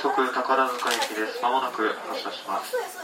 快速宝塚駅です。まもなく発車します。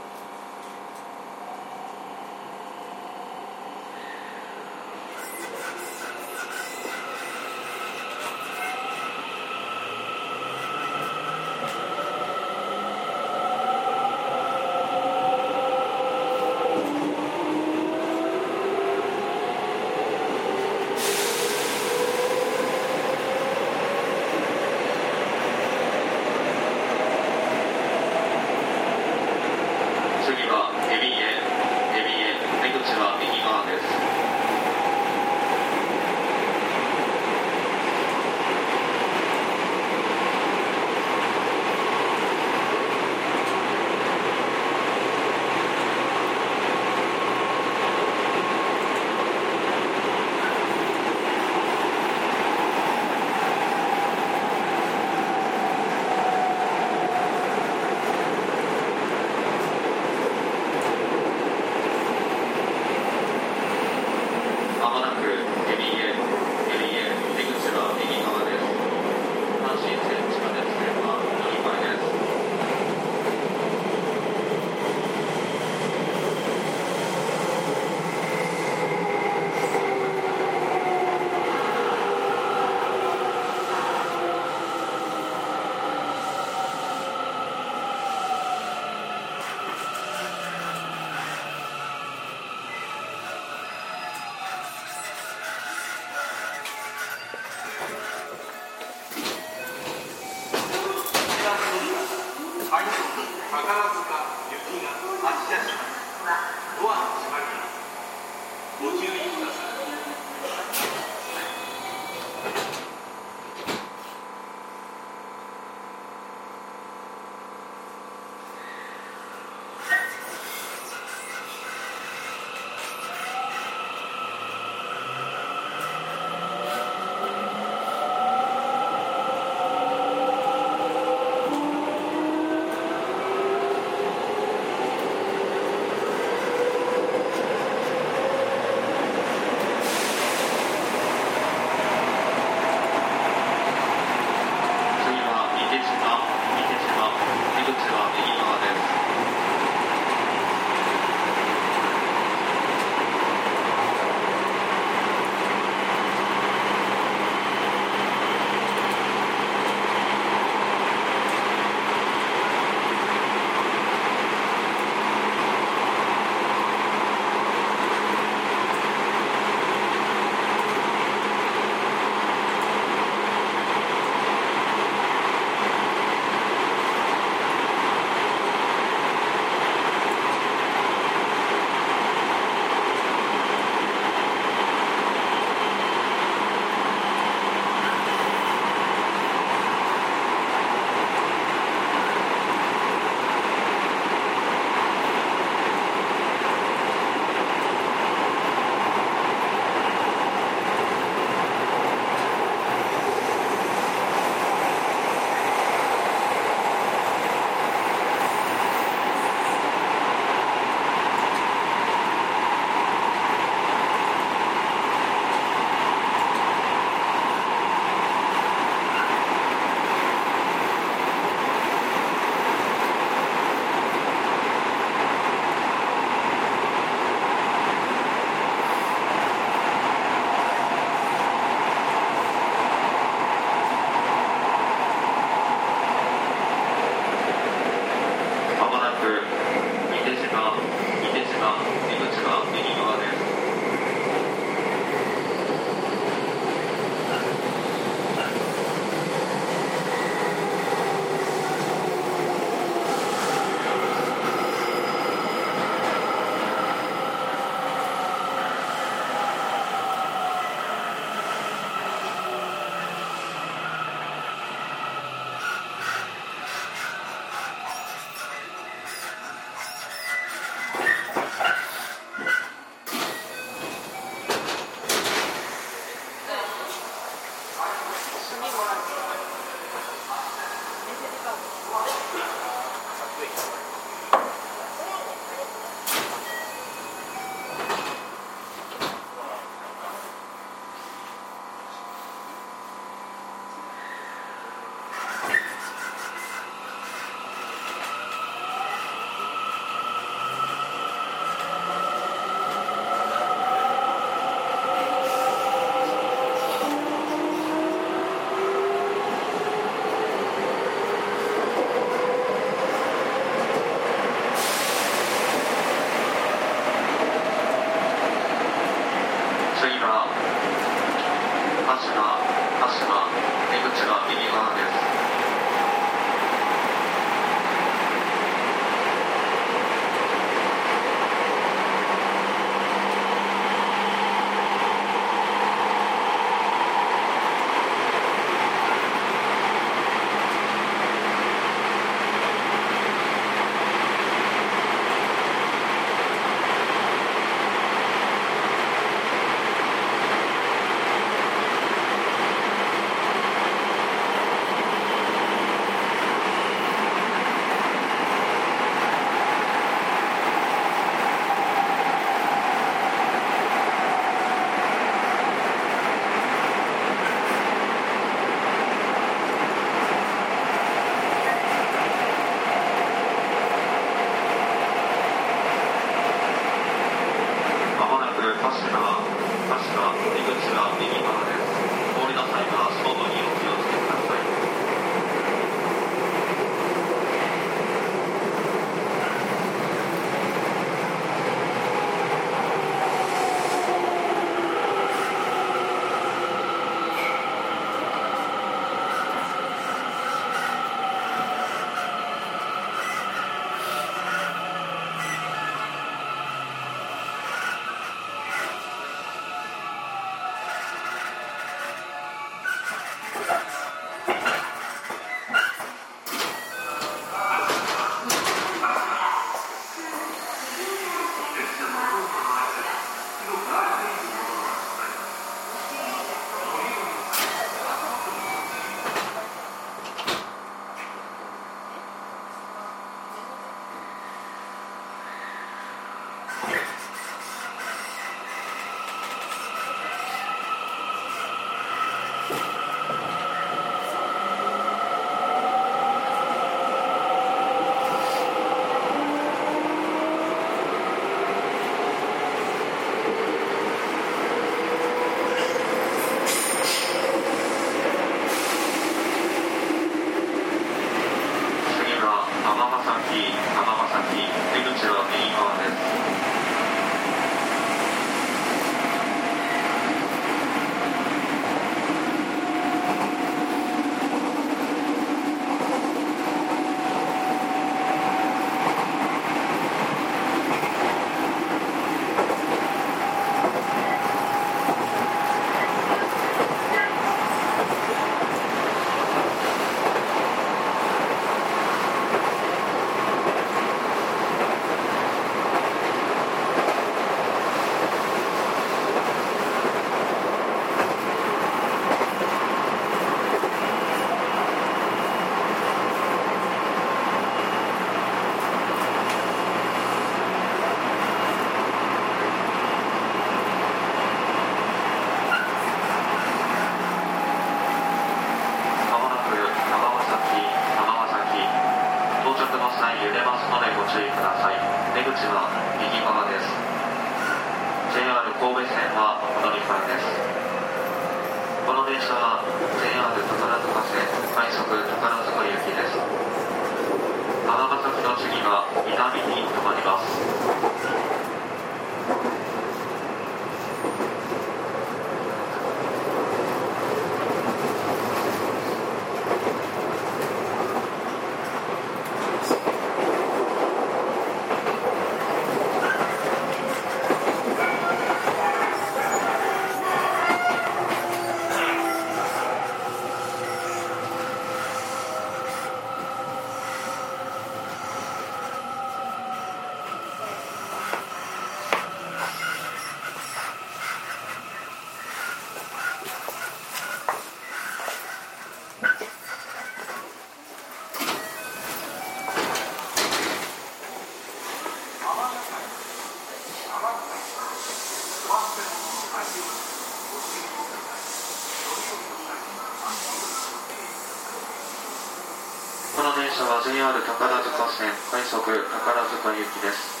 快速宝塚行きです。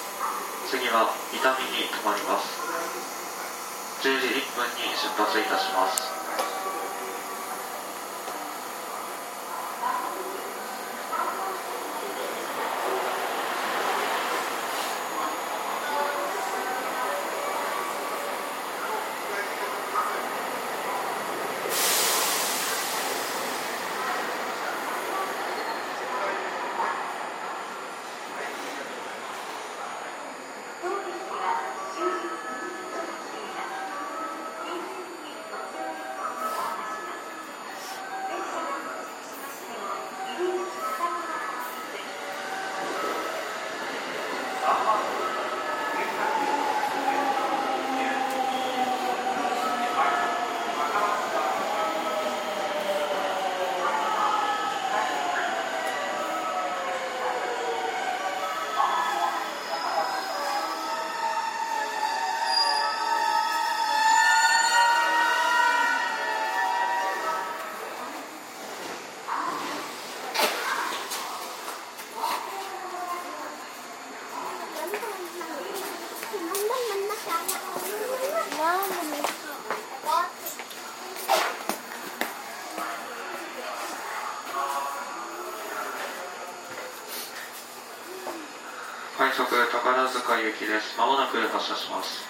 次は伊丹に停まります。10時1分に出発いたします。速宝塚行きです。まもなく発車します。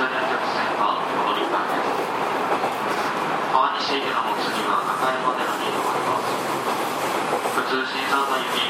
通電鉄線は戻り換えです川西行のもつには赤いります。普通新沢の指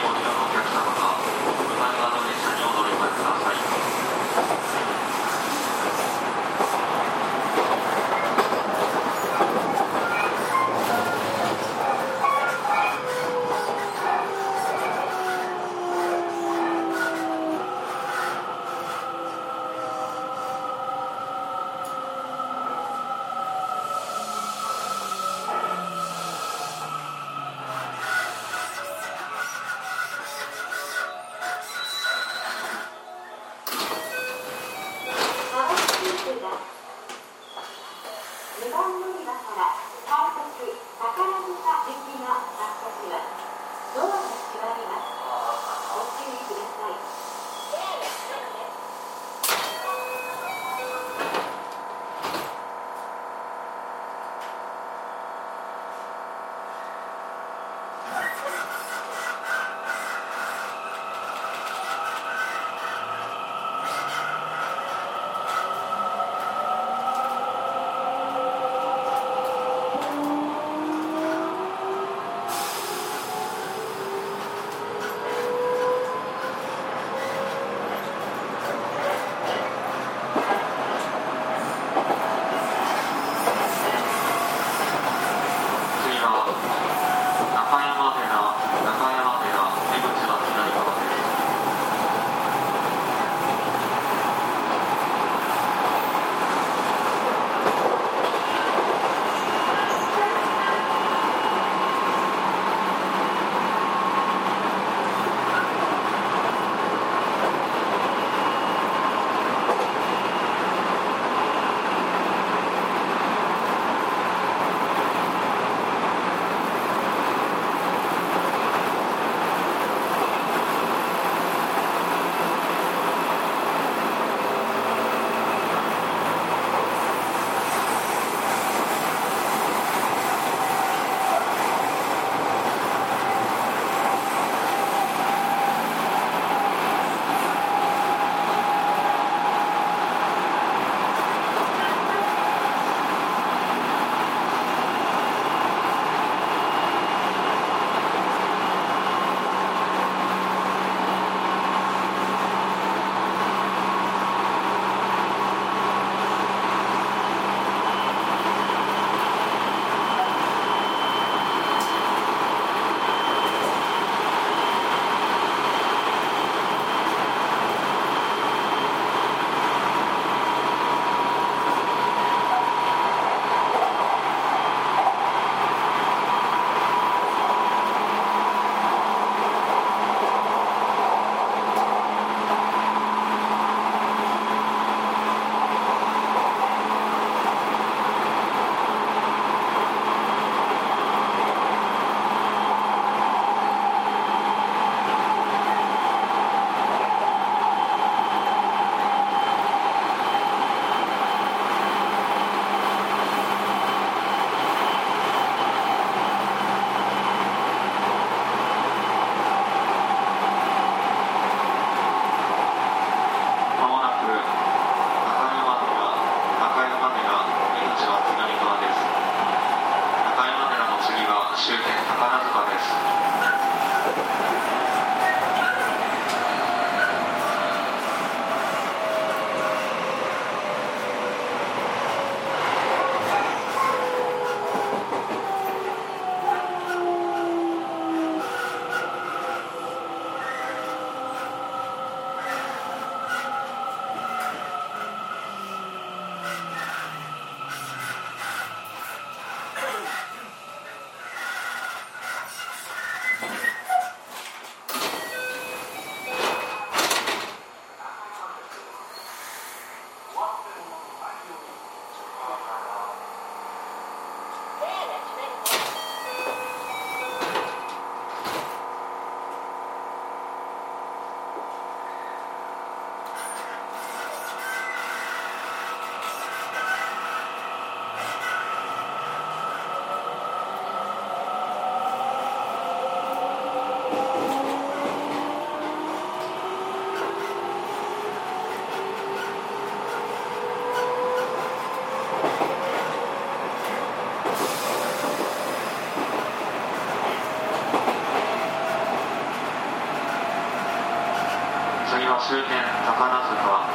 数年宝塚。